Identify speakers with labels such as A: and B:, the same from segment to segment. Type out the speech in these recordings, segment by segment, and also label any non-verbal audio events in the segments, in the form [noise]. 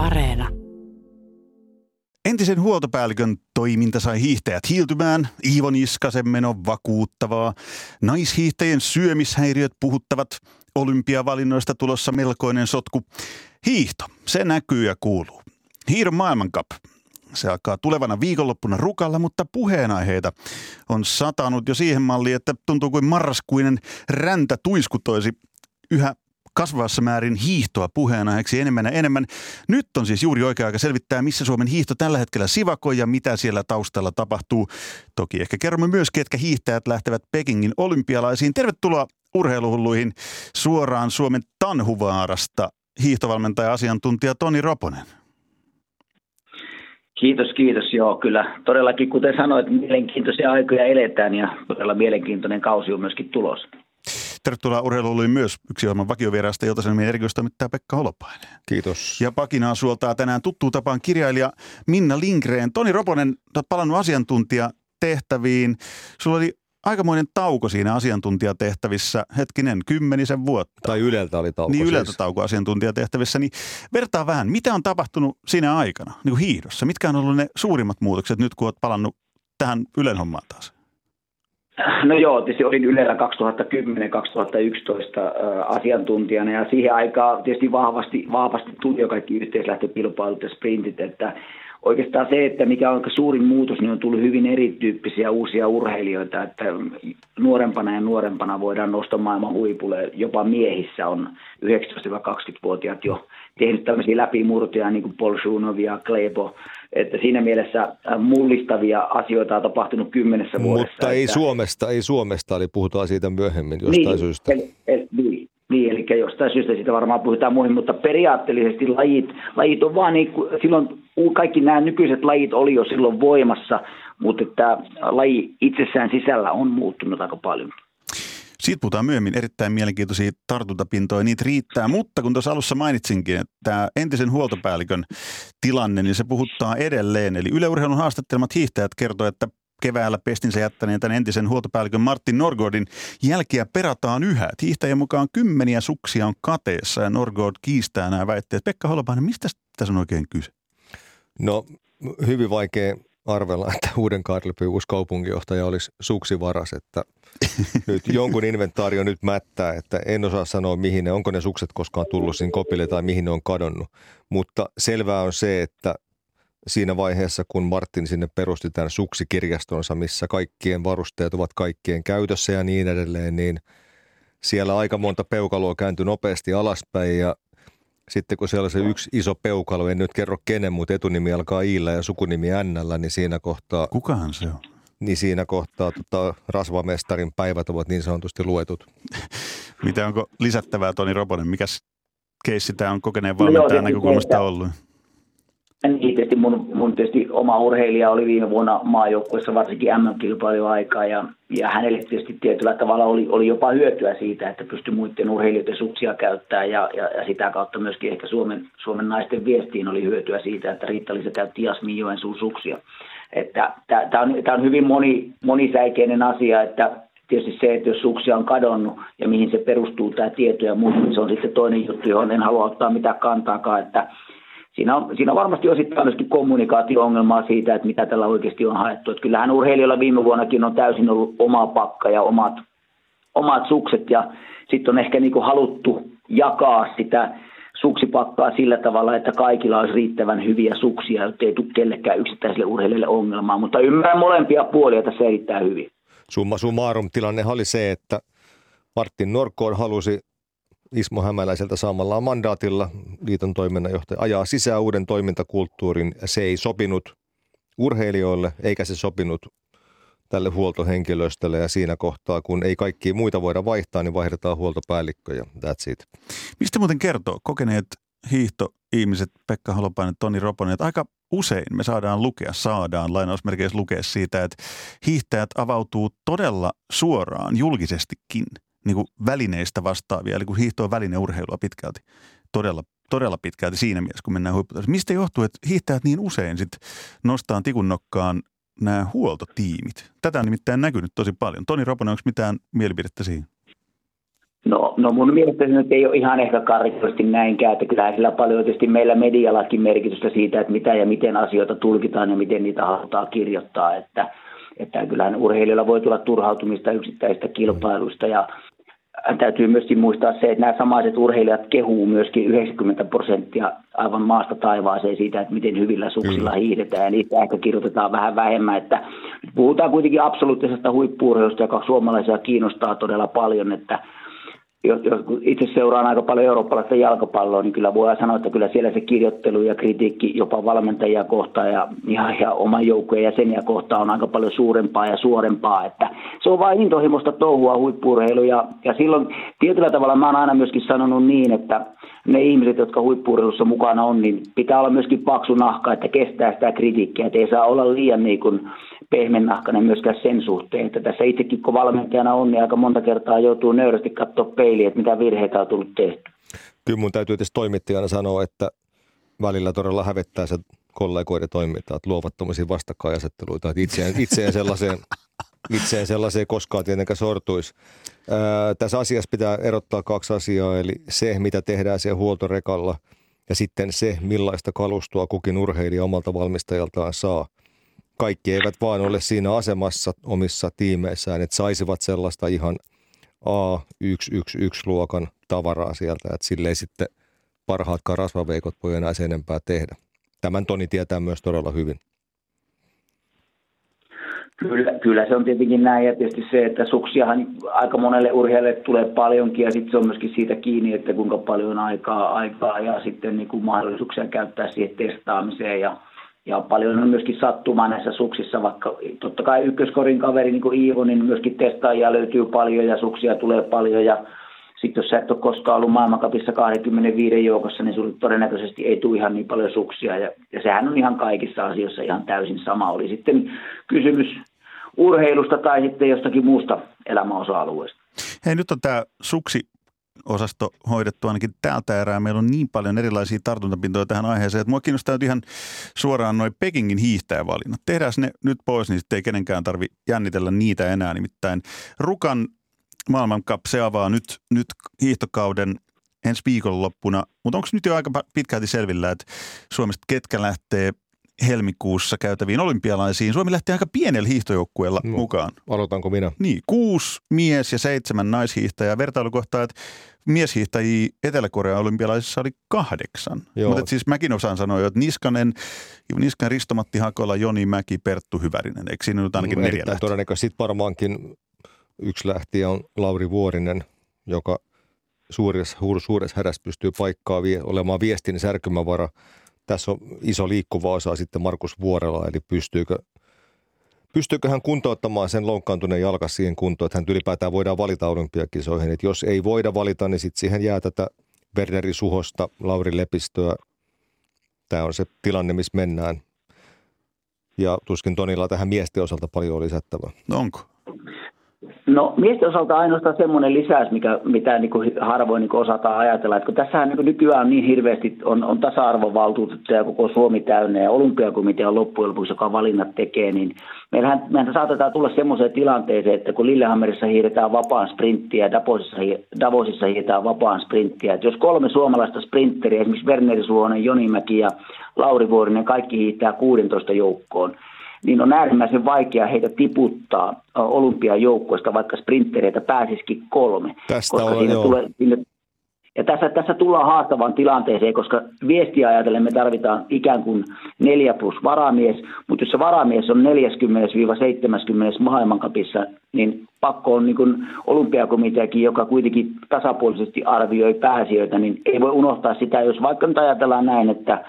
A: Areena.
B: Entisen huoltopäällikön toiminta sai hiihtäjät hiiltymään, Iivo Niskasen meno vakuuttavaa, naishiihtäjien syömishäiriöt puhuttavat, olympiavalinnoista tulossa melkoinen sotku. Hiihto, se näkyy ja kuuluu. Hiidon maailmankap, se alkaa tulevana viikonloppuna rukalla, mutta puheenaiheita on satanut jo siihen malliin, että tuntuu kuin marraskuinen räntä tuiskutoisi yhä kasvavassa määrin hiihtoa puheenaiheeksi enemmän ja enemmän. Nyt on siis juuri oikea aika selvittää, missä Suomen hiihto tällä hetkellä sivakoi ja mitä siellä taustalla tapahtuu. Toki ehkä kerromme myös, ketkä hiihtäjät lähtevät Pekingin olympialaisiin. Tervetuloa urheiluhulluihin suoraan Suomen Tanhuvaarasta hiihtovalmentaja asiantuntija Toni Roponen.
C: Kiitos, kiitos. Joo, kyllä todellakin, kuten sanoit, mielenkiintoisia aikoja eletään ja todella mielenkiintoinen kausi on myöskin tulos.
B: Tervetuloa urheiluun myös yksi ohjelman vakiovieraasta Ilta-Sanomien erikoistoimittaja Pekka Holopainen.
D: Kiitos.
B: Ja pakinaa suoltaa tänään tuttuun tapaan kirjailija Minna Lindgren. Toni Roponen, olet palannut asiantuntija tehtäviin. Sulla oli aikamoinen tauko siinä asiantuntijatehtävissä, hetkinen, kymmenisen vuotta.
D: Tai Yleltä oli tauko
B: Niin Yleltä
D: siis.
B: tauko asiantuntijatehtävissä, niin vertaa vähän, mitä on tapahtunut siinä aikana, niin kuin hiihdossa? Mitkä on ollut ne suurimmat muutokset nyt, kun olet palannut tähän Ylen hommaan taas?
C: No joo, tietysti olin Ylellä 2010-2011 asiantuntijana ja siihen aikaan tietysti vahvasti, vahvasti tuli jo kaikki yhteislähtökilpailut ja sprintit, että oikeastaan se, että mikä on suurin muutos, niin on tullut hyvin erityyppisiä uusia urheilijoita, että nuorempana ja nuorempana voidaan nostaa maailman huipulle. Jopa miehissä on 19-20-vuotiaat jo tehnyt tämmöisiä läpimurtoja, niin kuin Paul Shunov ja Klebo. Että siinä mielessä mullistavia asioita on tapahtunut kymmenessä vuodessa.
D: Mutta ei
C: että...
D: Suomesta, ei Suomesta, eli puhutaan siitä myöhemmin jostain
C: niin,
D: syystä.
C: Eli, eli, eli jostain syystä siitä varmaan puhutaan muihin, mutta periaatteellisesti lajit, lajit on vaan niin silloin kaikki nämä nykyiset lajit oli jo silloin voimassa, mutta että laji itsessään sisällä on muuttunut aika paljon.
B: Siitä puhutaan myöhemmin erittäin mielenkiintoisia tartuntapintoja, niitä riittää. Mutta kun tuossa alussa mainitsinkin, että tämä entisen huoltopäällikön tilanne, niin se puhuttaa edelleen. Eli Yleurheilun haastattelemat hiihtäjät kertoo, että keväällä pestinsä jättäneen tämän entisen huoltopäällikön Martin Norgordin jälkiä perataan yhä. Et hiihtäjän mukaan kymmeniä suksia on kateessa ja Norgord kiistää nämä väitteet. Pekka Holopainen, mistä tässä on oikein kyse?
D: No hyvin vaikea arvella, että uuden Karleby uusi kaupunginjohtaja olisi suksivaras, että [laughs] nyt jonkun inventaario nyt mättää, että en osaa sanoa mihin ne, onko ne sukset koskaan tullut siinä kopille tai mihin ne on kadonnut. Mutta selvää on se, että siinä vaiheessa, kun Martin sinne perusti tämän suksikirjastonsa, missä kaikkien varusteet ovat kaikkien käytössä ja niin edelleen, niin siellä aika monta peukaloa kääntyi nopeasti alaspäin ja sitten kun siellä on se yksi iso peukalo, en nyt kerro kenen, mutta etunimi alkaa Iillä ja sukunimi Nnllä, niin siinä kohtaa...
B: Kukahan se on?
D: Niin siinä kohtaa tota, rasvamestarin päivät ovat niin sanotusti luetut.
B: Mitä onko lisättävää Toni Roponen? Mikäs keissi tämä on kokeneen valmentajan no näkökulmasta ollut?
C: Niin, tietysti mun, mun tietysti oma urheilija oli viime vuonna maajoukkueessa varsinkin MM-kilpailu aikaa ja, ja hänelle tietysti tietyllä tavalla oli, oli jopa hyötyä siitä, että pystyi muiden urheilijoiden suksia käyttämään ja, ja, ja sitä kautta myöskin ehkä Suomen, Suomen naisten viestiin oli hyötyä siitä, että Riitta-Liisa käytti Jasmin Joensuun suksia. Että tämä on, tää on hyvin moni, monisäikeinen asia, että tietysti se, että jos suksia on kadonnut ja mihin se perustuu tämä tieto ja muu, niin se on sitten toinen juttu, johon en halua ottaa mitään kantaakaan, että siinä on, siinä on varmasti osittain myöskin kommunikaatio-ongelmaa siitä, että mitä tällä oikeasti on haettu. Että kyllähän urheilijoilla viime vuonnakin on täysin ollut oma pakka ja omat, omat sukset ja sitten on ehkä niin kuin haluttu jakaa sitä suksipakkaa sillä tavalla, että kaikilla olisi riittävän hyviä suksia, jotta ei tule kellekään yksittäiselle urheilijalle ongelmaa, mutta ymmärrän molempia puolia tässä erittäin hyvin.
D: Summa summarum tilanne oli se, että Martin Norkoon halusi Ismo Hämäläiseltä saamallaan mandaatilla liiton toiminnanjohtaja ajaa sisään uuden toimintakulttuurin. Se ei sopinut urheilijoille eikä se sopinut tälle huoltohenkilöstölle ja siinä kohtaa, kun ei kaikkia muita voida vaihtaa, niin vaihdetaan huoltopäällikkö ja that's it.
B: Mistä muuten kertoo kokeneet hiihtoihmiset Pekka Holopainen, Toni Roponen, että aika usein me saadaan lukea, saadaan lainausmerkeissä lukea siitä, että hiihtäjät avautuu todella suoraan julkisestikin niin kuin välineistä vastaavia, eli kun hiihto on välineurheilua pitkälti, todella, todella pitkälti siinä mielessä, kun mennään huipputasoon. Mistä johtuu, että hiihtäjät niin usein sit nostaa tikun nokkaan nämä huoltotiimit? Tätä on nimittäin näkynyt tosi paljon. Toni Roponen, onko mitään mielipidettä siihen?
C: No, no mun mielestä se nyt ei ole ihan ehkä karikoisesti näinkään, että kyllähän sillä paljon tietysti meillä mediallakin merkitystä siitä, että mitä ja miten asioita tulkitaan ja miten niitä halutaan kirjoittaa, että, että kyllähän urheilijoilla voi tulla turhautumista yksittäisistä kilpailuista ja täytyy myöskin muistaa se, että nämä samaiset urheilijat kehuu myöskin 90 prosenttia aivan maasta taivaaseen siitä, että miten hyvillä suksilla hiihdetään. Ja niitä ehkä kirjoitetaan vähän vähemmän, että puhutaan kuitenkin absoluuttisesta huippuurheilusta, joka suomalaisia kiinnostaa todella paljon, että jos, jos itse seuraan aika paljon eurooppalaista jalkapalloa, niin kyllä voi sanoa, että kyllä siellä se kirjoittelu ja kritiikki jopa valmentajia kohtaan ja, ja, ja oman joukkueen jäseniä kohtaan on aika paljon suurempaa ja suorempaa. Että se on vain intohimoista touhua huippurheilu ja, ja silloin tietyllä tavalla mä oon aina myöskin sanonut niin, että ne ihmiset, jotka huippurheilussa mukana on, niin pitää olla myöskin paksu nahka, että kestää sitä kritiikkiä, että ei saa olla liian niin kuin pehmennahkainen myöskään sen suhteen, että tässä itsekin kun valmentajana on, niin aika monta kertaa joutuu nöyrästi katsoa peiliin, että mitä virheitä on tullut tehty.
D: Kyllä mun täytyy tietysti toimittajana sanoa, että välillä todella hävettää se kollegoiden toiminta, että luovat tuommoisia vastakkainasetteluita, että itseään, itseään sellaiseen [laughs] itseään sellaiseen koskaan tietenkään sortuisi. Ää, tässä asiassa pitää erottaa kaksi asiaa, eli se, mitä tehdään siellä huoltorekalla, ja sitten se, millaista kalustoa kukin urheilija omalta valmistajaltaan saa – kaikki eivät vaan ole siinä asemassa omissa tiimeissään, että saisivat sellaista ihan A111-luokan tavaraa sieltä, että sille ei sitten parhaatkaan rasvaveikot voi enää sen enempää tehdä. Tämän Toni tietää myös todella hyvin.
C: Kyllä, kyllä se on tietenkin näin ja tietysti se, että suksiahan aika monelle urheilijalle tulee paljonkin ja sitten se on myöskin siitä kiinni, että kuinka paljon aikaa, aikaa ja sitten niin kuin mahdollisuuksia käyttää siihen testaamiseen ja ja paljon on myöskin sattumaa näissä suksissa, vaikka totta kai ykköskorin kaveri niin kuin Iivo, niin myöskin testaajia löytyy paljon ja suksia tulee paljon ja sitten jos sä et ole koskaan ollut maailmankapissa 25 joukossa, niin sulle todennäköisesti ei tule ihan niin paljon suksia. Ja, ja sehän on ihan kaikissa asioissa ihan täysin sama. Oli sitten kysymys urheilusta tai sitten jostakin muusta elämäosa-alueesta.
B: Hei, nyt on tämä suksi osasto hoidettu ainakin täältä erää. Meillä on niin paljon erilaisia tartuntapintoja tähän aiheeseen, että mua kiinnostaa nyt ihan suoraan noin Pekingin hiihtäjävalinnat. Tehdään ne nyt pois, niin sitten ei kenenkään tarvi jännitellä niitä enää. Nimittäin Rukan maailmankap, se avaa nyt, nyt hiihtokauden ensi viikonloppuna. Mutta onko nyt jo aika pitkälti selvillä, että Suomesta ketkä lähtee helmikuussa käytäviin olympialaisiin. Suomi lähti aika pienellä hiihtojoukkueella no, mukaan.
D: Aloitanko minä?
B: Niin, kuusi mies- ja seitsemän naishiihtäjää. Vertailukohtaa, että mieshiihtäjiä Etelä-Korean olympialaisissa oli kahdeksan. Mutta siis mäkin osaan sanoa että Niskanen, Niskan Ristomatti Hakola, Joni Mäki, Perttu Hyvärinen. Eikö siinä nyt ainakin no, neljä lähtiä?
D: Todennäköisesti sitten varmaankin yksi lähtiä on Lauri Vuorinen, joka suuressa, suuressa hädässä pystyy paikkaa vie, olemaan viestin särkymävara – tässä on iso liikkuva osa sitten Markus Vuorella, eli pystyykö, pystyykö hän kuntouttamaan sen loukkaantuneen jalka siihen kuntoon, että hän ylipäätään voidaan valita olympiakisoihin. Että jos ei voida valita, niin sitten siihen jää tätä Werneri Suhosta, Lauri Lepistöä. Tämä on se tilanne, missä mennään. Ja tuskin Tonilla tähän miesten osalta paljon on lisättävää.
B: No onko?
C: No miesten osalta ainoastaan semmoinen lisäys, mikä, mitä niin kuin harvoin niin kuin osataan ajatella, että kun tässähän niin kuin nykyään niin hirveästi on, on tasa-arvovaltuutettu ja koko Suomi täynnä ja olympiakomitea on loppujen lopuksi, joka valinnat tekee, niin meillähän, meillähän saatetaan tulla semmoiseen tilanteeseen, että kun Lillehammerissa hiiretään vapaan sprinttiä ja Davosissa, Davosissa hiiretään vapaan sprinttiä, että jos kolme suomalaista sprinteriä, esimerkiksi Werneri Suonen, Joni Mäki ja Lauri Vuorinen, kaikki hiihtää 16 joukkoon, niin on äärimmäisen vaikea heitä tiputtaa olympiajoukkoista, vaikka sprinttereitä pääsisikin kolme.
D: Tästä koska on, siinä joo. tulee,
C: siinä, ja tässä, tässä tullaan haastavaan tilanteeseen, koska viestiä ajatellen me tarvitaan ikään kuin neljä plus varamies, mutta jos se varamies on 40-70 maailmankapissa, niin pakko on niin kuin olympiakomiteakin, joka kuitenkin tasapuolisesti arvioi pääsijöitä, niin ei voi unohtaa sitä, jos vaikka nyt ajatellaan näin, että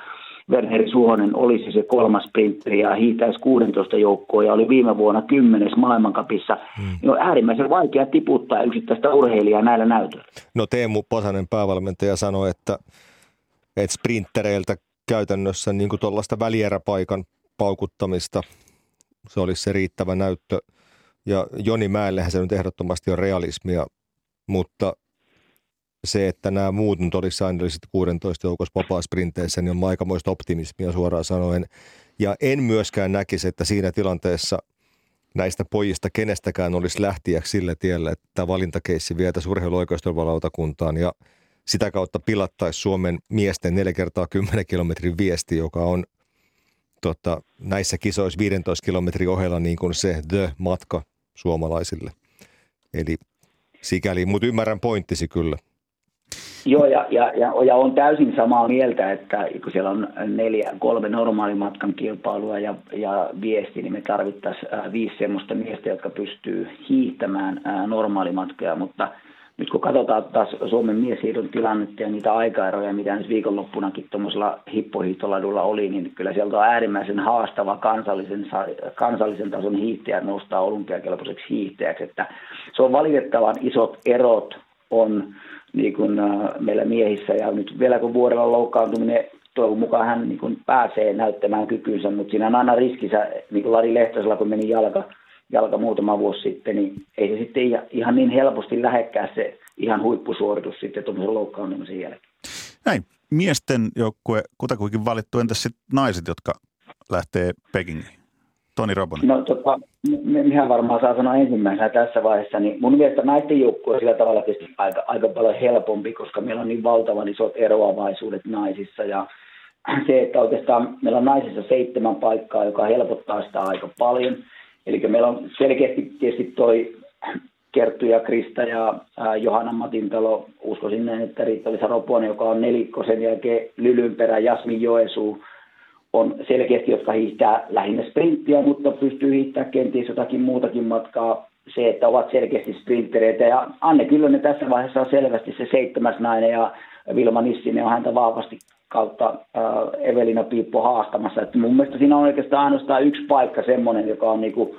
C: Werneri Suhonen olisi se kolmas sprinteri ja hiihtäisi 16 joukkoa ja oli viime vuonna kymmenes maailmankapissa. Hmm. Niin on äärimmäisen vaikea tiputtaa yksittäistä urheilijaa näillä näytöillä.
D: No Teemu Pasanen päävalmentaja sanoi, että, että sprintereiltä käytännössä niin tuollaista välieräpaikan paukuttamista, se olisi se riittävä näyttö. Ja Joni Mäellehän se nyt ehdottomasti on realismia, mutta se, että nämä muut nyt olisi säännöllisesti 16 joukossa vapaa-sprinteissä, niin on aikamoista optimismia suoraan sanoen. Ja en myöskään näkisi, että siinä tilanteessa näistä pojista kenestäkään olisi lähtiäksi sillä tiellä, että valintakeissi vietäisi urheiluoikeustorvalautakuntaan ja sitä kautta pilattaisi Suomen miesten 4 kertaa 10 kilometrin viesti, joka on tota, näissä kisoissa 15 kilometrin ohella niin kuin se the-matka suomalaisille. Eli sikäli, mutta ymmärrän pointtisi kyllä.
C: Joo, ja, ja, ja, ja on täysin samaa mieltä, että kun siellä on neljä, kolme normaalimatkan kilpailua ja, ja viesti, niin me tarvittaisiin viisi semmoista miestä, jotka pystyy hiihtämään normaalimatkoja, mutta nyt kun katsotaan taas Suomen mieshiidon tilannetta ja niitä aikaeroja, mitä nyt viikonloppunakin tuommoisella hippohiihtoladulla oli, niin kyllä sieltä on äärimmäisen haastava kansallisen, kansallisen tason hiihtäjä nostaa olympiakelpoiseksi hiihtäjäksi. Että se on valitettavan isot erot on niin kuin, äh, meillä miehissä. Ja nyt vielä kun vuodella loukkaantuminen, toivon mukaan hän niin kuin pääsee näyttämään kykynsä, mutta siinä on aina riskissä, niin kuin Lari Lehtosella, kun meni jalka, jalka muutama vuosi sitten, niin ei se sitten ihan niin helposti lähekkää se ihan huippusuoritus sitten tuommoisen loukkaantumisen jälkeen.
B: Näin, miesten joukkue kutakuinkin valittu, entäs sitten naiset, jotka lähtee Pekingiin? Toni Robonen?
C: No tota, minä varmaan saa sanoa ensimmäisenä tässä vaiheessa, niin mun mielestä näiden joukkue on sillä tavalla tietysti aika, aika paljon helpompi, koska meillä on niin valtavan isot eroavaisuudet naisissa ja [clears throat] se, että oikeastaan meillä on naisissa seitsemän paikkaa, joka helpottaa sitä aika paljon. Eli meillä on selkeästi tietysti toi [clears throat] Kerttu ja Krista ja Johanna Matintalo, uskoisin näin, että Riitta-Liisa Roponen, joka on nelikko sen jälkeen Lylynperä, Jasmin Joesuu, on selkeästi, jotka hiihtää lähinnä sprinttiä, mutta pystyy hiihtämään kenties jotakin muutakin matkaa. Se, että ovat selkeästi sprinttereitä. Ja Anne Kyllönen tässä vaiheessa on selvästi se seitsemäs nainen ja Vilma Nissinen on häntä vahvasti kautta äh, Evelina Piippo haastamassa. Että mun mielestä siinä on oikeastaan ainoastaan yksi paikka semmoinen, joka on niinku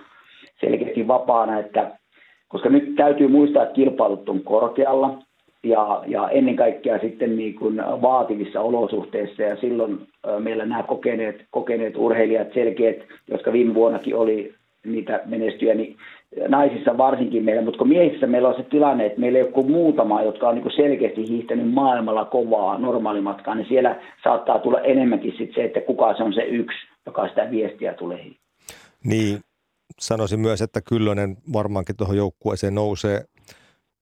C: selkeästi vapaana, että koska nyt täytyy muistaa, että kilpailut on korkealla, ja, ja ennen kaikkea sitten niin kuin vaativissa olosuhteissa ja silloin meillä nämä kokeneet, kokeneet urheilijat selkeät, jotka viime vuonnakin oli niitä menestyjä, niin naisissa varsinkin meillä, mutta kun miehissä meillä on se tilanne, että meillä ei ole kuin muutama, jotka on niin selkeästi hiihtänyt maailmalla kovaa normaalimatkaa, niin siellä saattaa tulla enemmänkin sit se, että kuka se on se yksi, joka sitä viestiä tulee
D: Niin, sanoisin myös, että Kyllönen varmaankin tuohon joukkueeseen nousee.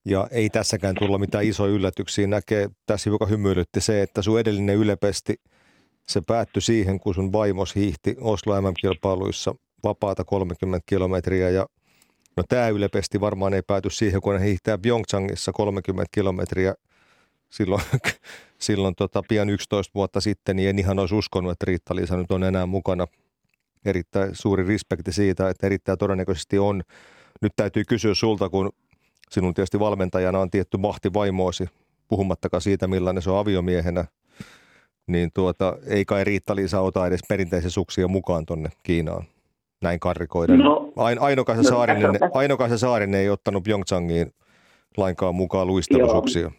D: Ja ei tässäkään tulla mitään isoja yllätyksiä. Näkee tässä joka hymyilytti se, että sun edellinen ylepesti, se päättyi siihen, kun sun vaimos hiihti Oslo MM-kilpailuissa vapaata 30 kilometriä ja No tämä ylepesti varmaan ei pääty siihen, kun hän hiihtää Pyeongchangissa 30 kilometriä silloin, [laughs] silloin tota, pian 11 vuotta sitten, niin en ihan olisi uskonut, että Riitta-Liisa nyt on enää mukana. Erittäin suuri respekti siitä, että erittäin todennäköisesti on. Nyt täytyy kysyä sulta, kun Sinun tietysti valmentajana on tietty mahti vaimoosi, puhumattakaan siitä, millainen se on aviomiehenä. Niin tuota, ei kai Riitta-Liisa ota edes perinteisen suksia mukaan tonne Kiinaan näin karrikoiden. No, Ain, Ainokaisen, no, Saarinen, Ainokaisen Saarinen ei ottanut Pyeongchangiin lainkaan mukaan luistelusuksia.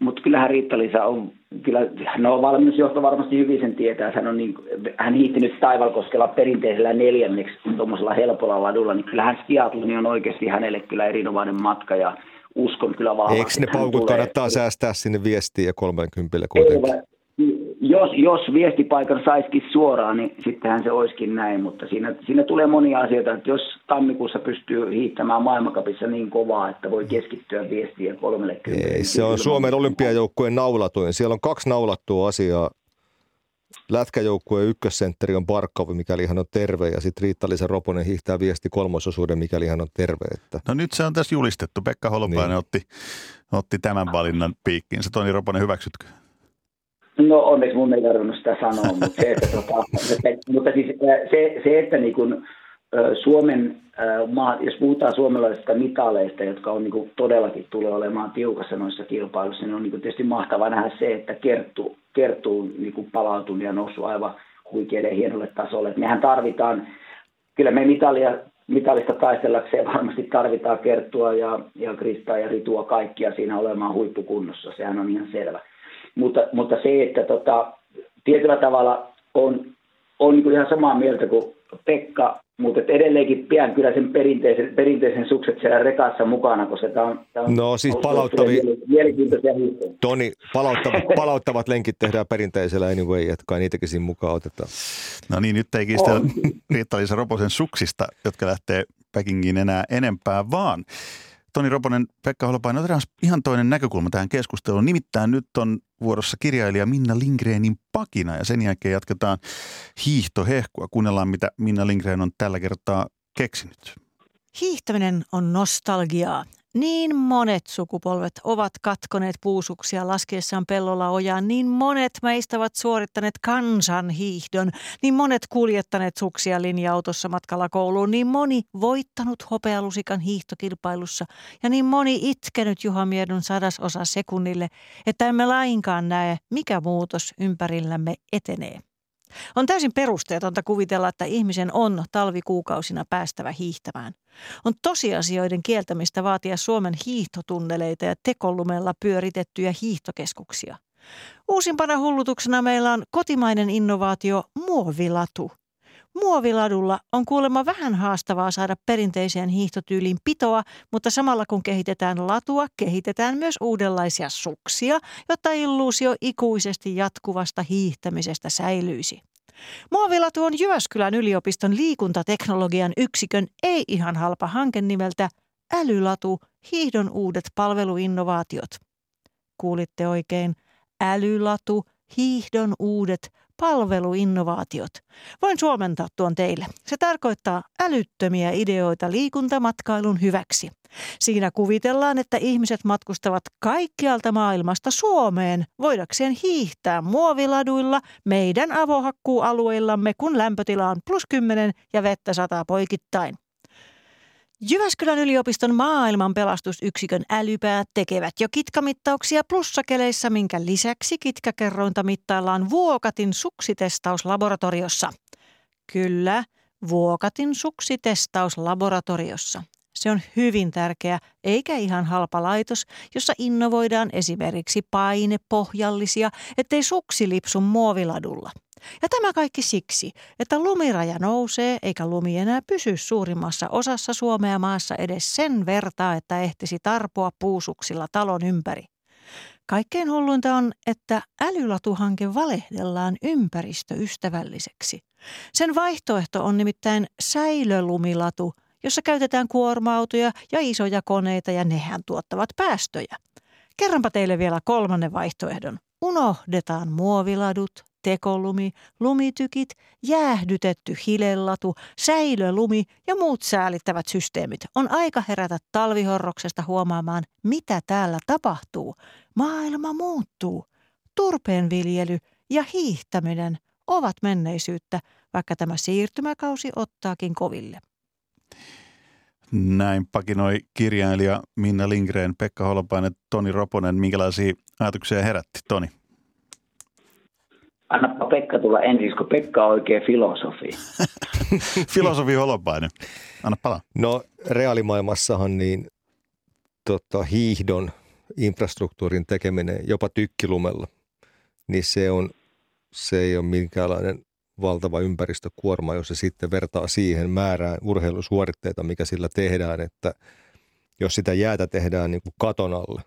C: Mutta kyllähän Riitta-Liisa on kyllä, no valmennusjohto varmasti hyvin sen tietää. Hän, on niin, hän hiihti nyt Taivalkoskella perinteisellä neljänneksi tuommoisella helpolla ladulla, niin kyllähän Stiatloni on oikeasti hänelle kyllä erinomainen matka ja uskon kyllä vahvasti.
D: Eikö ne paukut kannattaa säästää sinne viestiä 30 kuitenkin?
C: jos, jos viestipaikan saisikin suoraan, niin sittenhän se olisikin näin, mutta siinä, siinä tulee monia asioita, että jos tammikuussa pystyy hiihtämään maailmankapissa niin kovaa, että voi keskittyä viestiä kolmelle
D: Ei, se on Suomen olympiajoukkueen naulatuin. Siellä on kaksi naulattua asiaa. Lätkäjoukkueen ykkössentteri on Barkov, mikäli hän on terve, ja sitten Riitta-Liisa Roponen hiihtää viesti kolmososuuden, mikäli hän on terve. Että...
B: No nyt se on tässä julistettu. Pekka Holopainen niin. otti, otti tämän valinnan piikkiin. Se Toni Roponen, hyväksytkö?
C: No onneksi mun ei tarvinnut sitä sanoa, [laughs] mutta se, että, tota, se, mutta siis se, se, että niin kun, Suomen, jos puhutaan suomalaisista mitaleista, jotka on niin todellakin tulee olemaan tiukassa noissa kilpailuissa, niin on niin tietysti mahtavaa nähdä se, että Kerttu, Kerttu on niin palautunut ja noussut aivan huikealle hienolle tasolle. Et mehän tarvitaan, kyllä me mitalia, mitalista taistellakseen varmasti tarvitaan Kerttua ja, ja Kristaa ja Ritua kaikkia siinä olemaan huippukunnossa, sehän on ihan selvä. Mutta, mutta se, että tota, tietyllä tavalla on, on niin ihan samaa mieltä kuin Pekka, mutta edelleenkin pian kyllä sen perinteisen, perinteisen sukset siellä rekassa mukana, koska tämä on, tämä on
D: No siis palauttavi, Toni, palauttavat, [laughs] palauttavat lenkit tehdään perinteisellä anyway, että kai niitäkin siinä mukaan otetaan.
B: No niin, nyt ei kiistellä Riitta-Liisa Roposen suksista, jotka lähtee Pekingiin enää enempää, vaan Toni Roponen, Pekka Holopainen, otetaan ihan toinen näkökulma tähän keskusteluun. Nimittäin nyt on vuorossa kirjailija Minna Lindgrenin pakina ja sen jälkeen jatketaan hiihtohehkua. Kuunnellaan, mitä Minna Lindgren on tällä kertaa keksinyt.
A: Hiihtäminen on nostalgiaa. Niin monet sukupolvet ovat katkoneet puusuksia laskiessaan pellolla ojaan. Niin monet meistä ovat suorittaneet kansanhiihdon. Niin monet kuljettaneet suksia linja-autossa matkalla kouluun. Niin moni voittanut hopealusikan hiihtokilpailussa. Ja niin moni itkenyt Juha Miedon sadasosa sekunnille, että emme lainkaan näe, mikä muutos ympärillämme etenee. On täysin perusteetonta kuvitella, että ihmisen on talvikuukausina päästävä hiihtämään. On tosiasioiden kieltämistä vaatia Suomen hiihtotunneleita ja tekolumella pyöritettyjä hiihtokeskuksia. Uusimpana hullutuksena meillä on kotimainen innovaatio muovilatu – Muoviladulla on kuulemma vähän haastavaa saada perinteiseen hiihtotyyliin pitoa, mutta samalla kun kehitetään latua, kehitetään myös uudenlaisia suksia, jotta illuusio ikuisesti jatkuvasta hiihtämisestä säilyisi. Muovilatu on Jyväskylän yliopiston liikuntateknologian yksikön ei ihan halpa hanke nimeltä Älylatu, hiihdon uudet palveluinnovaatiot. Kuulitte oikein, Älylatu, hiihdon uudet palveluinnovaatiot. Voin suomentaa tuon teille. Se tarkoittaa älyttömiä ideoita liikuntamatkailun hyväksi. Siinä kuvitellaan, että ihmiset matkustavat kaikkialta maailmasta Suomeen voidakseen hiihtää muoviladuilla meidän avohakkuualueillamme, kun lämpötila on plus 10 ja vettä sataa poikittain. Jyväskylän yliopiston maailman pelastusyksikön älypäät tekevät jo kitkamittauksia plussakeleissa, minkä lisäksi kitkakerrointa mittaillaan Vuokatin suksitestauslaboratoriossa. Kyllä, Vuokatin suksitestauslaboratoriossa. Se on hyvin tärkeä eikä ihan halpa laitos, jossa innovoidaan esimerkiksi painepohjallisia, ettei suksi lipsu muoviladulla – ja tämä kaikki siksi, että lumiraja nousee eikä lumi enää pysy suurimmassa osassa Suomea maassa edes sen vertaa, että ehtisi tarpoa puusuksilla talon ympäri. Kaikkein hulluinta on, että älylatuhanke valehdellaan ympäristöystävälliseksi. Sen vaihtoehto on nimittäin säilölumilatu, jossa käytetään kuorma-autoja ja isoja koneita ja nehän tuottavat päästöjä. Kerranpa teille vielä kolmannen vaihtoehdon. Unohdetaan muoviladut, tekolumi, lumitykit, jäähdytetty hilellatu, säilölumi ja muut säälittävät systeemit. On aika herätä talvihorroksesta huomaamaan, mitä täällä tapahtuu. Maailma muuttuu. Turpeenviljely ja hiihtäminen ovat menneisyyttä, vaikka tämä siirtymäkausi ottaakin koville.
B: Näin pakinoi kirjailija Minna Lindgren, Pekka Holopainen, Toni Roponen. Minkälaisia ajatuksia herätti, Toni?
C: Annapa Pekka tulla ensin, kun Pekka on oikein filosofi. [laughs]
B: filosofi Holopainen. Anna palaa.
D: No reaalimaailmassahan niin tota, hiihdon infrastruktuurin tekeminen jopa tykkilumella, niin se, on, se ei ole minkäänlainen valtava ympäristökuorma, jos se sitten vertaa siihen määrään urheilusuoritteita, mikä sillä tehdään, että jos sitä jäätä tehdään niin kuin katon alle,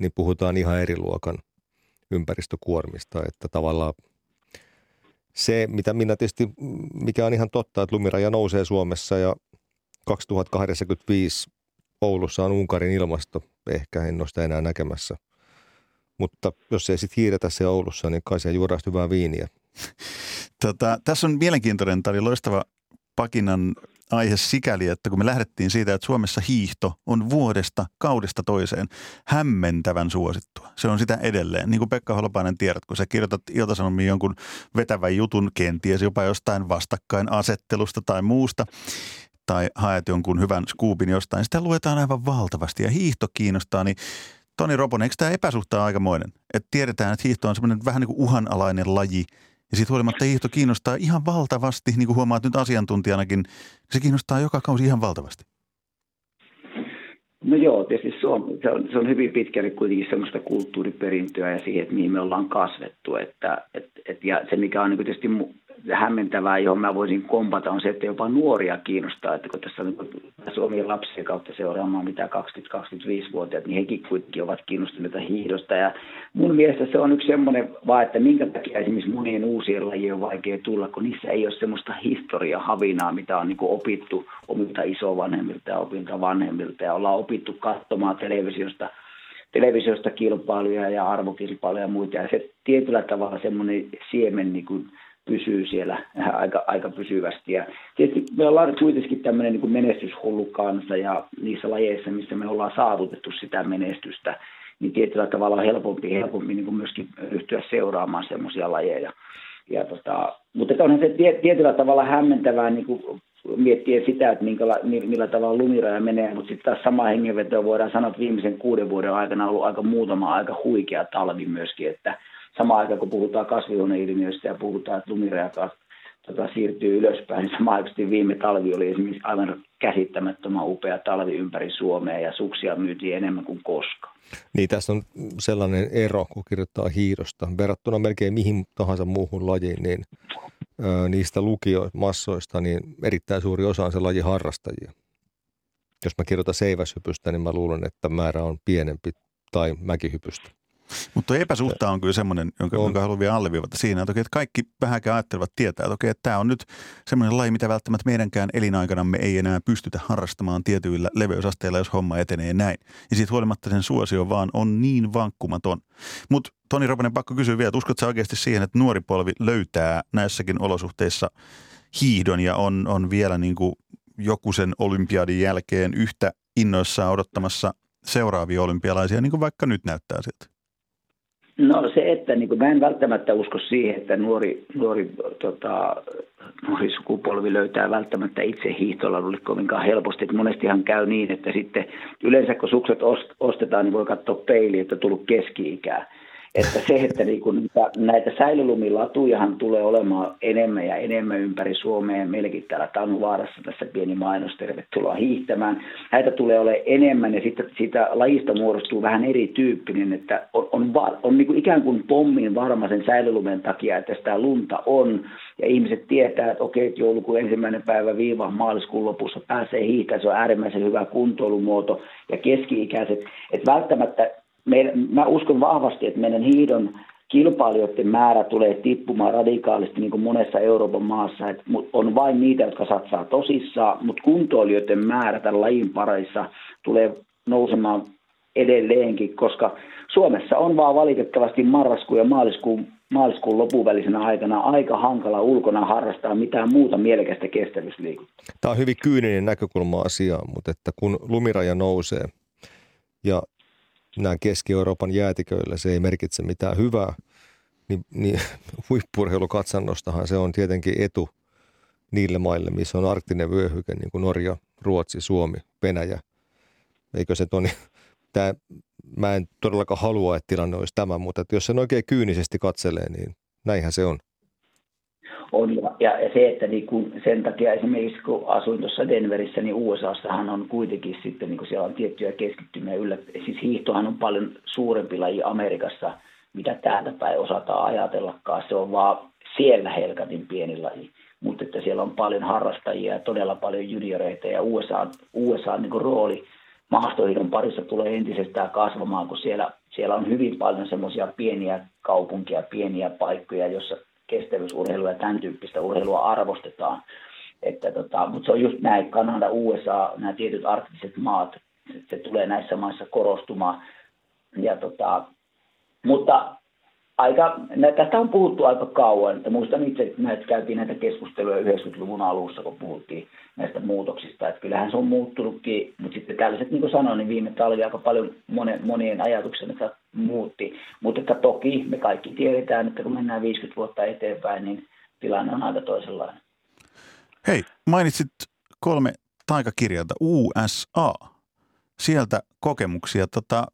D: niin puhutaan ihan eri luokan ympäristökuormista, että tavallaan se, mitä minä tietysti, mikä on ihan totta, että lumiraja nousee Suomessa ja 2085 Oulussa on Unkarin ilmasto, ehkä en ole sitä enää näkemässä. Mutta jos ei sitten hiiretä se Oulussa, niin kai se juodaan hyvää viiniä. [laughs]
B: Tota, tässä on mielenkiintoinen, tämä oli loistava Pakinan aihe sikäli, että kun me lähdettiin siitä, että Suomessa hiihto on vuodesta, kaudesta toiseen hämmentävän suosittua. Se on sitä edelleen. Niin kuin Pekka Holopainen tiedät, kun sä kirjoitat Ilta-Sanomiin jonkun vetävän jutun, kenties jopa jostain vastakkainasettelusta tai muusta, tai haet jonkun hyvän skuupin jostain, niin sitä luetaan aivan valtavasti ja hiihto kiinnostaa, niin Toni Roponen, eikö tämä epäsuhta aikamoinen? Että tiedetään, että hiihto on semmoinen vähän niin kuin uhanalainen laji – ja siitä huolimatta hiihto kiinnostaa ihan valtavasti, niin kuin huomaat nyt asiantuntijanakin, se kiinnostaa joka kausi ihan valtavasti.
C: No joo, tietysti se on, se on, se on hyvin pitkälle kuitenkin semmoista kulttuuriperintöä ja siihen, että mihin me ollaan kasvettu. Että, et, et, ja se, mikä on niin tietysti hämmentävää, johon mä voisin kompata, on se, että jopa nuoria kiinnostaa, että kun tässä on niin omien lapsien kautta seuraamaan mitä 20-25-vuotiaat, niin hekin kuitenkin ovat kiinnostuneita hiihdosta. Ja mun mielestä se on yksi semmoinen vaan, että minkä takia esimerkiksi monien uusien lajien on vaikea tulla, kun niissä ei ole semmoista historiahavinaa, mitä on niin opittu omilta isovanhemmilta ja opilta vanhemmilta ja ollaan opittu katsomaan televisiosta – televisiosta kilpailuja ja arvokilpailuja ja muita. Ja se tietyllä tavalla semmoinen siemen niin kuin pysyy siellä [laughs] aika, aika pysyvästi. Ja tietysti me ollaan kuitenkin tämmöinen niin menestyshullu kanssa ja niissä lajeissa, missä me ollaan saavutettu sitä menestystä, niin tietyllä tavalla on helpompi, helpompi niin kuin myöskin ryhtyä seuraamaan semmoisia lajeja. Ja tota, mutta onhan se tietyllä tavalla hämmentävää niin kuin miettien sitä, että minkäla, millä tavalla lumiraja menee, mutta sitten taas sama hengenveto voidaan sanoa, että viimeisen kuuden vuoden aikana on ollut aika muutama aika huikea talvi myöskin, että sama aika kun puhutaan kasvihuoneilmiöistä ja puhutaan, että lumiraja tota, siirtyy ylöspäin, niin sama viime talvi oli esimerkiksi aivan käsittämättömän upea talvi ympäri Suomea ja suksia myytiin enemmän kuin koskaan.
D: Niin tässä on sellainen ero, kun kirjoittaa hiidosta. Verrattuna melkein mihin tahansa muuhun lajiin, niin ö, niistä lukiomassoista, niin erittäin suuri osa on se laji harrastajia. Jos mä kirjoitan seiväshypystä, niin mä luulen, että määrä on pienempi tai mäkihypystä.
B: Mutta epäsuhta on kyllä semmoinen, jonka, on. jonka haluan vielä alleviivata siinä, että, että kaikki vähänkään ajattelevat tietää, että, okei, että tämä on nyt semmoinen laji, mitä välttämättä meidänkään elinaikanamme ei enää pystytä harrastamaan tietyillä leveysasteilla, jos homma etenee näin. Ja siitä huolimatta sen suosio vaan on niin vankkumaton. Mutta Toni Ropanen, pakko kysyä vielä, että uskotko oikeasti siihen, että nuori polvi löytää näissäkin olosuhteissa hiihdon ja on, on vielä niin kuin joku sen olympiadin jälkeen yhtä innoissaan odottamassa seuraavia olympialaisia, niin kuin vaikka nyt näyttää siltä?
C: No se, että niin kuin, mä en välttämättä usko siihen, että nuori, nuori, tota, nuori sukupolvi löytää välttämättä itse hiihtoladulle kovinkaan helposti. Että monestihan käy niin, että sitten yleensä kun sukset ostetaan, niin voi katsoa peiliin, että on tullut keski-ikää että se, että niin kun näitä säilölumilatujahan tulee olemaan enemmän ja enemmän ympäri Suomea, meilläkin täällä Tanhuvaarassa tässä pieni mainos, tervetuloa hiihtämään. Näitä tulee olemaan enemmän ja sitten siitä lajista muodostuu vähän erityyppinen, että on, on, on, on niin kuin ikään kuin pommin varma sen säilölumen takia, että sitä lunta on. Ja ihmiset tietää, että okei, että joulukuun ensimmäinen päivä viiva maaliskuun lopussa pääsee hiihtämään, se on äärimmäisen hyvä kuntoilumuoto ja keski-ikäiset, että välttämättä meidän, mä uskon vahvasti, että meidän hiidon kilpailijoiden määrä tulee tippumaan radikaalisti niin kuin monessa Euroopan maassa. että on vain niitä, jotka satsaa tosissaan, mutta kuntoilijoiden määrä tämän lajin parissa tulee nousemaan edelleenkin, koska Suomessa on vaan valitettavasti marraskuun ja maaliskuun, maaliskuun lopuvälisenä aikana aika hankala ulkona harrastaa mitään muuta mielekästä kestävyysliikuntaa.
D: Tämä on hyvin kyyninen näkökulma asiaan, mutta että kun lumiraja nousee ja näin Keski-Euroopan jäätiköillä se ei merkitse mitään hyvää, niin, niin [laughs] huippurheilukatsannostahan se on tietenkin etu niille maille, missä on arktinen vyöhyke, niin kuin Norja, Ruotsi, Suomi, Venäjä. Eikö se Toni, [laughs] tämä, mä en todellakaan halua, että tilanne olisi tämä, mutta että jos sen oikein kyynisesti katselee, niin näinhän se on
C: on. Ja, ja se, että niin kun sen takia esimerkiksi kun asuin tuossa Denverissä, niin USAssahan on kuitenkin sitten, niin siellä on tiettyjä keskittymiä yllä. Siis hiihtohan on paljon suurempi laji Amerikassa, mitä täältä päin osataan ajatellakaan. Se on vaan siellä helkatin pieni laji. Mutta että siellä on paljon harrastajia ja todella paljon junioreita ja USA, USA niin rooli maastohiidon parissa tulee entisestään kasvamaan, kun siellä, siellä on hyvin paljon semmoisia pieniä kaupunkia, pieniä paikkoja, jossa kestävyysurheilua ja tämän tyyppistä urheilua arvostetaan. Että tota, mutta se on just näin, Kanada, USA, nämä tietyt arktiset maat, se tulee näissä maissa korostumaan. Ja tota, mutta aika, tästä on puhuttu aika kauan. Että muistan itse, että me käytiin näitä keskusteluja 90-luvun alussa, kun puhuttiin näistä muutoksista. Että kyllähän se on muuttunutkin, mutta sitten tällaiset, niin kuin sanoin, niin viime talvi aika paljon monien, monien ajatuksen että muutti. Mutta että toki me kaikki tiedetään, että kun mennään 50 vuotta eteenpäin, niin tilanne on aika toisenlainen.
B: Hei, mainitsit kolme taikakirjata USA. Sieltä kokemuksia. Tota,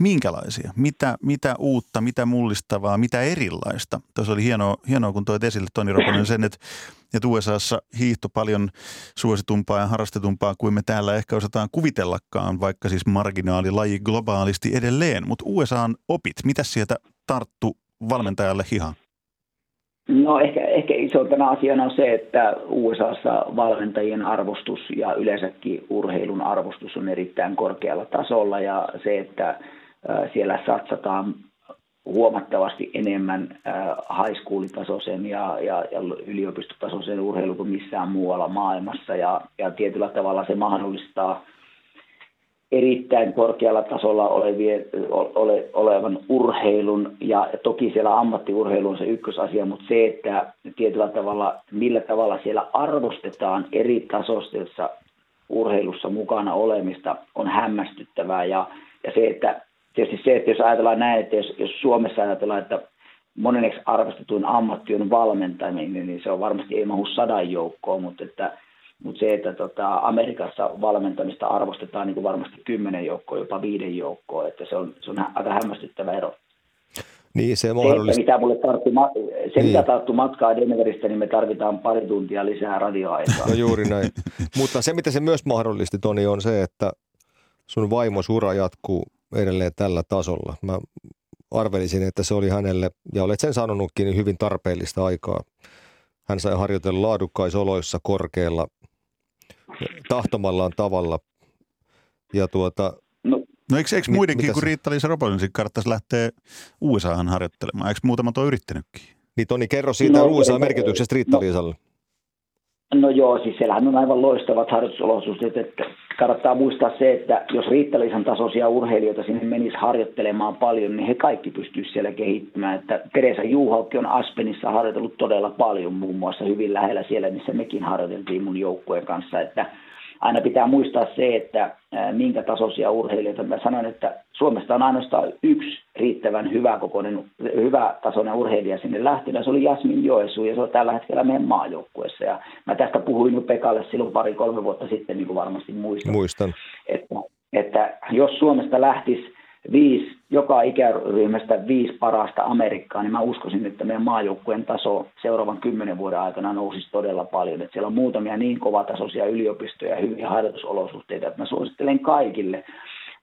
B: minkälaisia? Mitä, mitä uutta, mitä mullistavaa, mitä erilaista? Tuossa oli hienoa, hienoa kun toit esille Toni Roponen sen, että, että USAssa hiihto paljon suositumpaa ja harrastetumpaa kuin me täällä ehkä osataan kuvitellakaan, vaikka siis marginaalilaji globaalisti edelleen. Mutta USAn opit, mitä sieltä tarttu valmentajalle hihan?
C: No ehkä, ehkä isompana asiana on se, että USAssa valmentajien arvostus ja yleensäkin urheilun arvostus on erittäin korkealla tasolla ja se, että siellä satsataan huomattavasti enemmän high school-tasoisen ja, ja, ja yliopistotasoisen urheilu kuin missään muualla maailmassa. Ja, ja tietyllä tavalla se mahdollistaa – erittäin korkealla tasolla olevien, ole, olevan urheilun. Ja toki siellä ammattiurheilu on se ykkösasia, mutta se, että tietyllä tavalla, millä tavalla siellä arvostetaan eri tasoisessa urheilussa mukana olemista on hämmästyttävää. Ja, ja se, että tietysti se, että jos ajatellaan näin, että jos, jos Suomessa ajatellaan, että moneneksi arvostetuin ammatti on valmentaminen, niin se on varmasti ei mahu sadan joukkoon, mutta että mutta se, että tota, Amerikassa valmentamista arvostetaan niin kuin varmasti kymmenen joukkoa, jopa viiden joukkoa, että se on, se on aika hämmästyttävä ero.
D: Niin, se mahdollista.
C: Se, mitä mulle tarttu, se, niin. mitä tarttu matkaa Denveristä, niin me tarvitaan pari tuntia lisää radioaikaa. [laughs]
D: No juuri näin. Mutta se, mitä se myös mahdollisti, Toni, on se, että sun vaimos ura jatkuu edelleen tällä tasolla. Mä arvelisin, että se oli hänelle, ja olet sen sanonutkin, niin hyvin tarpeellista aikaa. Hän sai harjoitella laadukkaissa oloissa korkealla tahtomallaan tavalla. Ja tuota,
B: no, no eikö, eikö muidenkin kuin Riitta-Liisa Ropolinsin kannattaisi lähteä USAhan harjoittelemaan? Eikö muutamat ole yrittänytkin?
D: Niin Toni, kerro siitä no, USA-merkityksestä Riitta-Liisalle.
C: No, no joo, siis siellähän on aivan loistavat harjoitusolosuhteet, että kannattaa muistaa se, että jos Riittaliisan tasoisia urheilijoita sinne menisi harjoittelemaan paljon, niin he kaikki pystyisivät siellä kehittymään. Että Teresa Juhaukki on Aspenissa harjoitellut todella paljon, muun muassa hyvin lähellä siellä, missä mekin harjoiteltiin mun joukkueen kanssa. Että aina pitää muistaa se, että minkä tasoisia urheilijoita. Mä sanoin, että Suomesta on ainoastaan yksi riittävän hyvä kokoinen, hyvä tasoinen urheilija sinne lähtenyt. Se oli Jasmin Joesu ja se on tällä hetkellä meidän maajoukkuessa. Ja mä tästä puhuin jo Pekalle silloin pari-kolme vuotta sitten, niin kuin varmasti muistan.
D: Muistan.
C: Että, että jos Suomesta lähtisi viisi, joka ikäryhmästä viisi parasta Amerikkaa, niin mä uskoisin, että meidän maajoukkueen taso seuraavan kymmenen vuoden aikana nousisi todella paljon. Että siellä on muutamia niin kovatasoisia yliopistoja ja hyviä harjoitusolosuhteita, että mä suosittelen kaikille.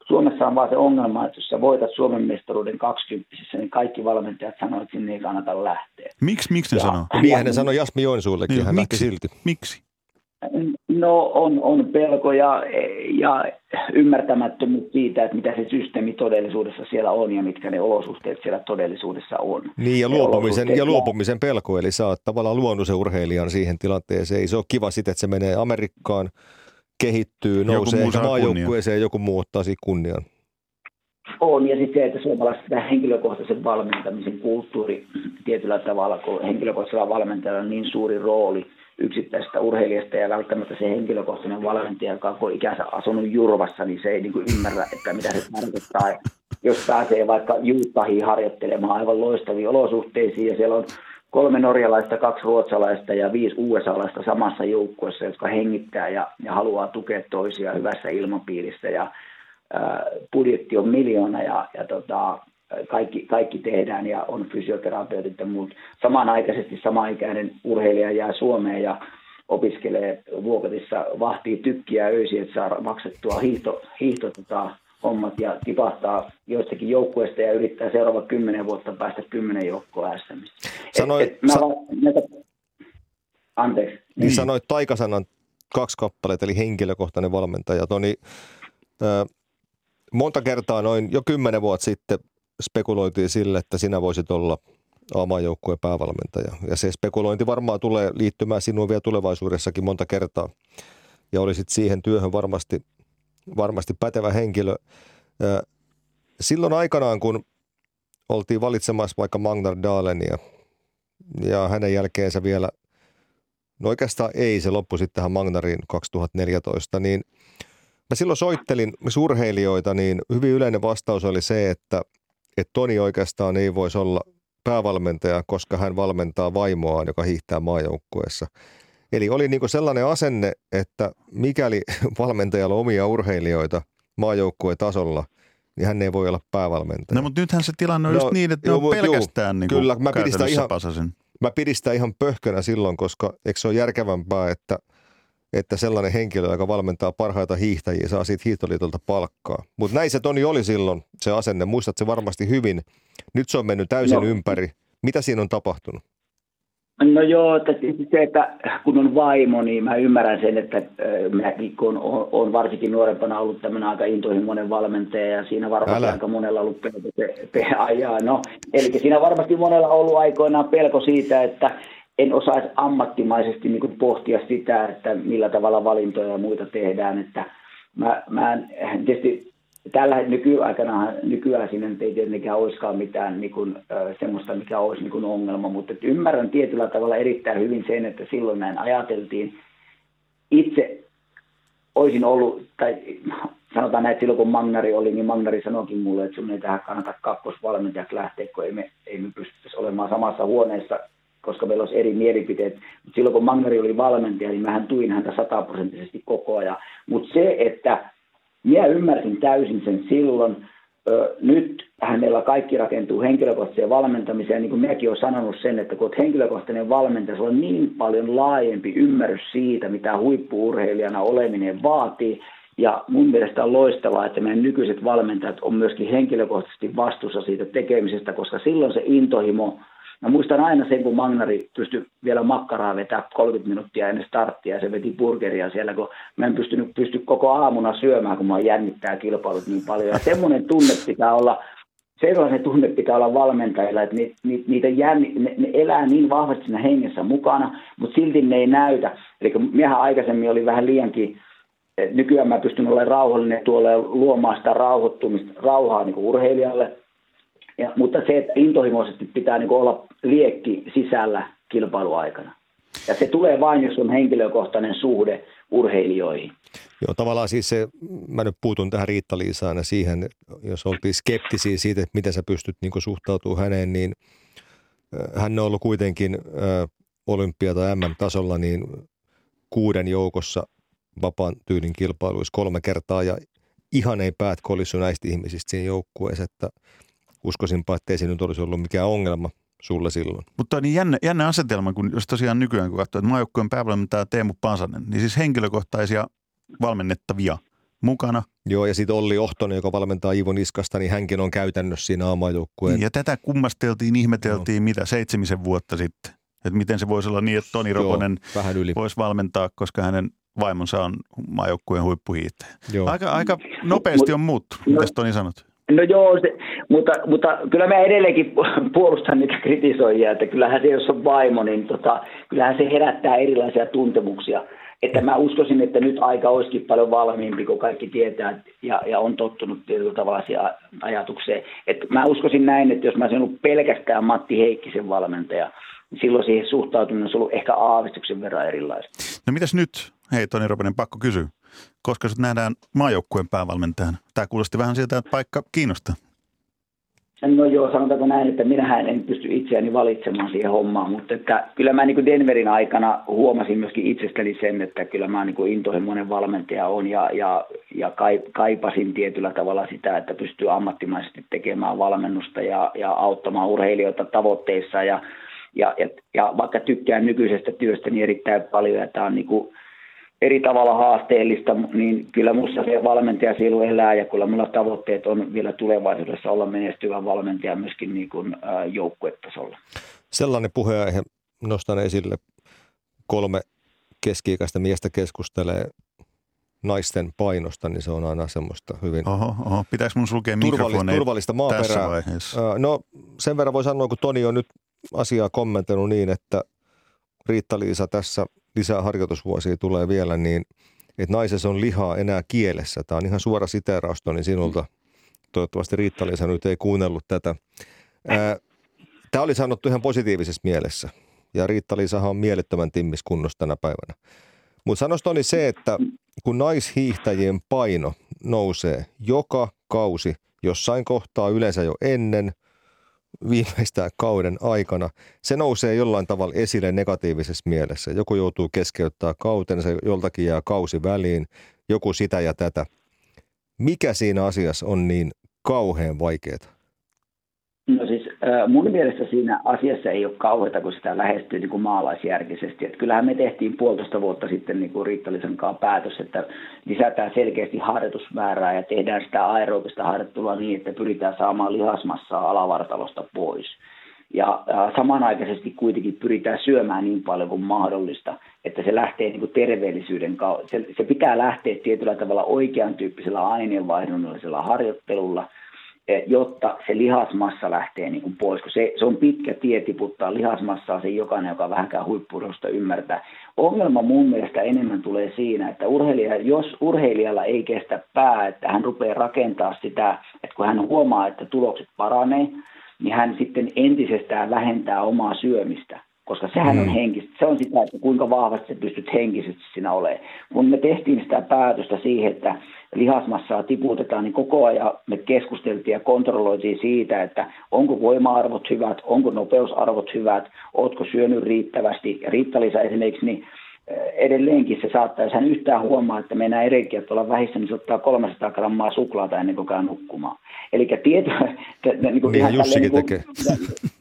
C: Suomessa on vaan se ongelma, että jos sä voitat Suomen mestaruuden 20 niin kaikki valmentajat sanoo, että sinne ei kannata lähteä.
B: Miksi, miksi ne sanoo?
D: Niinhän ne sanoi Jasmi Joensuullekin, niin, hän miksi? silti.
B: Miksi?
C: No on, on pelko ja, ja ymmärtämättömyys siitä, että mitä se systeemi todellisuudessa siellä on ja mitkä ne olosuhteet siellä todellisuudessa on.
D: Niin ja luopumisen, ja luopumisen pelko, eli sä oot tavallaan luonut se urheilijan siihen tilanteeseen. Ei se ole kiva sitten, että se menee Amerikkaan, kehittyy, nousee maajoukkueeseen, joku muu ottaa siitä kunnian.
C: On, ja sitten se, että suomalaisen henkilökohtaisen valmentamisen kulttuuri tietyllä tavalla, kun henkilökohtaisella valmentajalla on niin suuri rooli – yksittäisestä urheilijasta ja välttämättä se henkilökohtainen valmentaja, joka on ikänsä asunut Jurvassa, niin se ei niin kuin ymmärrä, että mitä se tarkoittaa. Jos pääsee vaikka Juuttahiin harjoittelemaan aivan loistaviin olosuhteisiin ja siellä on kolme norjalaista, kaksi ruotsalaista ja viisi USA-laista samassa joukkueessa, jotka hengittää ja, ja haluaa tukea toisia hyvässä ilmapiirissä ja ää, budjetti on miljoona ja, ja tota, kaikki, kaikki tehdään ja on fysioterapeutit ja muut. Samanaikaisesti samaikäinen urheilija jää Suomeen ja opiskelee Vuokatissa, vahtii tykkiä öisin, että saa maksettua hiihto, hiihto tota, hommat ja tipahtaa joistakin joukkueista ja yrittää seuraava kymmenen vuotta päästä kymmenen joukkoa SMistä.
D: Sanoi, et, et mä sa- va- näitä...
C: Anteeksi. Niin,
D: niin sanoit taikasanan kaksi kappaletta, eli henkilökohtainen valmentaja. Toni, äh, monta kertaa noin jo kymmenen vuotta sitten spekuloitiin sille, että sinä voisit olla maajoukkueen päävalmentaja. Ja se spekulointi varmaan tulee liittymään sinuun vielä tulevaisuudessakin monta kertaa. Ja olisit siihen työhön varmasti, varmasti pätevä henkilö. Silloin aikanaan, kun oltiin valitsemassa vaikka Magnar Dalenia ja hänen jälkeensä vielä, no oikeastaan ei, se loppui sitten tähän Magnariin 2014, niin mä silloin soittelin surheilijoita, niin hyvin yleinen vastaus oli se, että – että Toni oikeastaan ei voisi olla päävalmentaja, koska hän valmentaa vaimoaan, joka hiihtää maajoukkueessa. Eli oli niin sellainen asenne, että mikäli [laughs] valmentajalla on omia urheilijoita maajoukkueen tasolla, niin hän ei voi olla päävalmentaja.
B: No mutta nythän se tilanne on no, just niin, että joo, ne on pelkästään juu, niin kyllä, mä pidin, sitä ihan,
D: mä pidin sitä ihan pöhkönä silloin, koska eikö se ole järkevämpää, että – että sellainen henkilö, joka valmentaa parhaita hiihtäjiä, saa siitä hiihtoliitolta palkkaa. Mutta näin se Toni oli silloin, se asenne. Muistat se varmasti hyvin. Nyt se on mennyt täysin no. ympäri. Mitä siinä on tapahtunut?
C: No joo, että se, että kun on vaimo, niin mä ymmärrän sen, että minäkin kun on, on varsinkin nuorempana ollut tämmöinen aika intohimoinen valmentaja ja siinä varmasti Älä. aika monella ollut pelko se, se ajaa. No, eli siinä varmasti monella ollut aikoinaan pelko siitä, että en osaisi ammattimaisesti niin kuin pohtia sitä, että millä tavalla valintoja ja muita tehdään. Että mä, mä en, tietysti tällä nykyaikana, nykyään siinä ei tietenkään olisikaan mitään niin kuin, semmoista, mikä olisi niin kuin ongelma, mutta ymmärrän tietyllä tavalla erittäin hyvin sen, että silloin näin ajateltiin. Itse olisin ollut, tai sanotaan näin, että silloin kun Magnari oli, niin Magnari sanoikin mulle, että sun ei tähän kannata kakkosvalmentajaksi lähteä, kun ei me, ei me pystyisi olemaan samassa huoneessa, koska meillä olisi eri mielipiteet. Mutta silloin kun Magnari oli valmentaja, niin mähän tuin häntä sataprosenttisesti koko ajan. Mutta se, että minä ymmärsin täysin sen silloin. Nyt hänellä kaikki rakentuu henkilökohtaiseen valmentamiseen. Niin kuin minäkin olen sanonut sen, että kun olet henkilökohtainen valmentaja, se on niin paljon laajempi ymmärrys siitä, mitä huippuurheilijana oleminen vaatii. Ja mun mielestä on loistavaa, että meidän nykyiset valmentajat on myöskin henkilökohtaisesti vastuussa siitä tekemisestä, koska silloin se intohimo – Mä muistan aina sen, kun Magnari pystyi vielä makkaraa vetää 30 minuuttia ennen starttia ja se veti burgeria siellä, kun mä en pystynyt pysty koko aamuna syömään, kun mä jännittää kilpailut niin paljon. Ja semmoinen tunne pitää olla, sellainen tunne pitää olla valmentajilla, että ni, ni, niitä jänni, ne, ne, elää niin vahvasti siinä hengessä mukana, mutta silti ne ei näytä. Eli miehän aikaisemmin oli vähän liiankin, nykyään mä pystyn olemaan rauhallinen tuolle luomaan sitä rauhoittumista, rauhaa niin urheilijalle, ja, mutta se, että intohimoisesti pitää niin olla liekki sisällä kilpailuaikana. Ja se tulee vain, jos on henkilökohtainen suhde urheilijoihin.
D: Joo, tavallaan siis se, mä nyt puutun tähän Riitta-Liisaan ja siihen, jos oltiin skeptisiä siitä, että miten sä pystyt niin suhtautumaan häneen, niin hän on ollut kuitenkin olympia- tai MM-tasolla niin kuuden joukossa vapaan tyylin kilpailuissa kolme kertaa ja ihan ei päät kolissu näistä ihmisistä siinä joukkueessa, että uskoisinpa, että ei se nyt olisi ollut mikään ongelma sulle silloin.
B: Mutta on niin jännä, jännä asetelma, kun jos tosiaan nykyään kun katsoo, että maajoukkueen päävalmentaja Teemu Pansanen, niin siis henkilökohtaisia valmennettavia mukana.
D: Joo, ja sitten Olli Ohtonen, joka valmentaa Ivo Niskasta, niin hänkin on käytännössä siinä maajoukkueen. Niin,
B: ja tätä kummasteltiin, ihmeteltiin no. mitä seitsemisen vuotta sitten. Että miten se voisi olla niin, että Toni Rokonen vähän yli. voisi valmentaa, koska hänen vaimonsa on maajoukkueen huippuhiihtäjä. Aika, aika nopeasti on muuttunut. Mitäs Toni sanot?
C: No joo, se, mutta, mutta kyllä mä edelleenkin [laughs] puolustan niitä kritisoijia, että kyllähän se, jos on vaimo, niin tota, kyllähän se herättää erilaisia tuntemuksia. Että mä uskoisin, että nyt aika olisikin paljon valmiimpi, kun kaikki tietää ja, ja on tottunut tietyllä tavalla ajatukseen. Että mä uskoisin näin, että jos mä olisin ollut pelkästään Matti Heikkisen valmentaja, niin silloin siihen suhtautuminen olisi ollut ehkä aavistuksen verran erilaista.
B: No mitäs nyt? Hei Toni Ropenen, pakko kysyä koska sut nähdään maajoukkueen päävalmentajana? Tämä kuulosti vähän siltä, että paikka kiinnostaa.
C: No joo, sanotaanko näin, että minähän en pysty itseäni valitsemaan siihen hommaan, mutta että kyllä mä niin Denverin aikana huomasin myöskin itsestäni sen, että kyllä mä niin intohimoinen valmentaja on ja, ja, ja kaipasin tietyllä tavalla sitä, että pystyy ammattimaisesti tekemään valmennusta ja, ja auttamaan urheilijoita tavoitteissa ja, ja, ja, ja vaikka tykkään nykyisestä työstäni erittäin paljon ja tämä on niin kuin eri tavalla haasteellista, niin kyllä minusta se valmentaja silloin elää ja kyllä minulla tavoitteet on vielä tulevaisuudessa olla menestyvä valmentaja myöskin niin kuin joukkuetasolla.
D: Sellainen puheenaihe nostan esille. Kolme keski-ikäistä miestä keskustelee naisten painosta, niin se on aina semmoista hyvin
B: oho, oho. Pitääkö mun sulkea
D: turvallista, turvallista maaperää. Tässä vaiheessa? No sen verran voi sanoa, kun Toni on nyt asiaa kommentoinut niin, että Riitta-Liisa tässä lisää harjoitusvuosia tulee vielä, niin että naisessa on lihaa enää kielessä. Tämä on ihan suora siteeraus Toni sinulta. Toivottavasti Riitta-Liisa nyt ei kuunnellut tätä. Tämä oli sanottu ihan positiivisessa mielessä. Ja Riitta-Liisahan on mielettömän timmiskunnossa tänä päivänä. Mutta sanosta oli se, että kun naishiihtäjien paino nousee joka kausi jossain kohtaa yleensä jo ennen – viimeistään kauden aikana, se nousee jollain tavalla esille negatiivisessa mielessä. Joku joutuu keskeyttämään kautensa, joltakin jää kausi väliin, joku sitä ja tätä. Mikä siinä asiassa on niin kauhean vaikeaa?
C: No siis mun mielestä siinä asiassa ei ole kauheata, kun sitä lähestyy niin kuin maalaisjärkisesti. Että kyllähän me tehtiin puolitoista vuotta sitten niin kuin Riittallisen kanssa päätös, että lisätään selkeästi harjoitusmäärää ja tehdään sitä aerobista harjoittelua niin, että pyritään saamaan lihasmassaa alavartalosta pois. ja samanaikaisesti kuitenkin pyritään syömään niin paljon kuin mahdollista, että se lähtee niin kuin terveellisyyden kautta. Se, se pitää lähteä tietyllä tavalla oikean tyyppisellä aineenvaihdunnallisella harjoittelulla – jotta se lihasmassa lähtee niin kuin pois, kun se, se on pitkä tie tiputtaa lihasmassaa, se jokainen, joka vähänkään huippuudesta ymmärtää. Ongelma mun mielestä enemmän tulee siinä, että urheilija, jos urheilijalla ei kestä pää, että hän rupeaa rakentaa sitä, että kun hän huomaa, että tulokset paranee, niin hän sitten entisestään vähentää omaa syömistä koska sehän on mm. henkistä. Se on sitä, että kuinka vahvasti sä pystyt henkisesti siinä olemaan. Kun me tehtiin sitä päätöstä siihen, että lihasmassaa tiputetaan, niin koko ajan me keskusteltiin ja kontrolloitiin siitä, että onko voima-arvot hyvät, onko nopeusarvot hyvät, ootko syönyt riittävästi. Ja Riitta-Liisa esimerkiksi, niin eh, edelleenkin se saattaa, jos hän yhtään huomaa, että mennään energiat tuolla vähissä, niin se ottaa 300 grammaa suklaata ennen kuin käy nukkumaan. Eli tieto... [laughs]
D: Niin kuin niin Jussikin niin kuin, tekee. [laughs]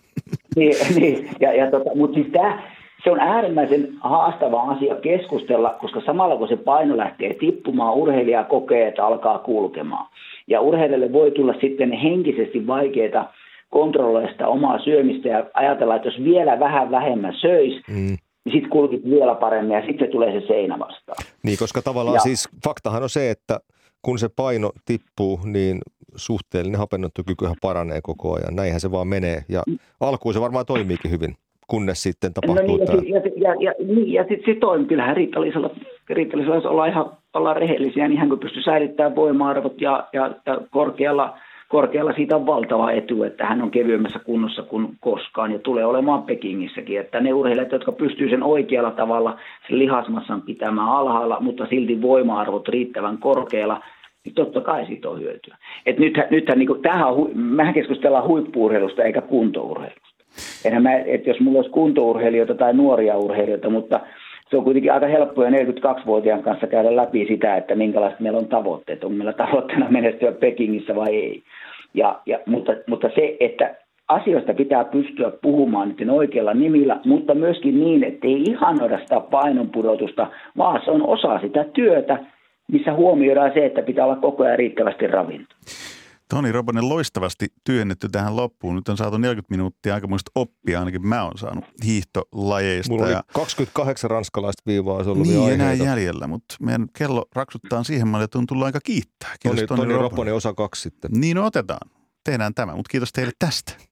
C: niin, [laughs] niin, ja, ja tota, mutta siis tämä, se on äärimmäisen haastava asia keskustella, koska samalla kun se paino lähtee tippumaan, urheilija kokee, että alkaa kulkemaan. Ja urheilijalle voi tulla sitten henkisesti vaikeita kontrolloida sitä omaa syömistä ja ajatella, että jos vielä vähän vähemmän söisi, mm. niin sitten kulkit vielä paremmin ja sitten tulee se seinä vastaan.
D: Niin, koska tavallaan ja, siis faktahan on se, että kun se paino tippuu, niin suhteellinen hapennottokykyhän paranee koko ajan. Näinhän se vaan menee ja alkuun se varmaan toimiikin hyvin kunnes sitten tapahtuu no
C: niin, ja, ja, ja, niin, ja sitten se toimii. Kyllähän Riittalisella, Riittalisella jos ollaan ihan ollaan rehellisiä, niin hän kun pystyy säilyttämään voima-arvot ja, ja, ja korkealla, korkealla siitä on valtava etu, että hän on kevyemmässä kunnossa kuin koskaan ja tulee olemaan Pekingissäkin. Että ne urheilijat, jotka pystyy sen oikealla tavalla sen lihasmassan pitämään alhaalla, mutta silti voima-arvot riittävän korkealla, niin totta kai siitä on hyötyä. Et nythän, nythän niin on, mehän keskustellaan huippuurheilusta eikä kuntourheilusta. Enhän mä, että jos mulla olisi kuntourheilijoita tai nuoria urheilijoita, mutta se on kuitenkin aika helppoa 42-vuotiaan kanssa käydä läpi sitä, että minkälaiset meillä on tavoitteet. On meillä tavoitteena [laughs] menestyä Pekingissä vai ei. Ja, ja, mutta, mutta se, että asioista pitää pystyä puhumaan niiden oikealla nimillä, mutta myöskin niin, että ei ihanoida sitä painonpudotusta, vaan se on osa sitä työtä, missä huomioidaan se, että pitää olla koko ajan riittävästi ravintoa.
B: Toni Robonen loistavasti työnnetty tähän loppuun. Nyt on saatu 40 minuuttia aikamoista oppia, ainakin mä oon saanut hiihtolajeista.
D: Mulla ja... 28 ranskalaista viivaa, se on
B: Niin, enää jäljellä, mutta meidän kello raksuttaa siihen malliin, että on tullut aika kiittää.
D: Kiitos Toni, Toni, Toni Robonen osa kaksi sitten.
B: Niin no, otetaan. Tehdään tämä, mutta kiitos teille tästä.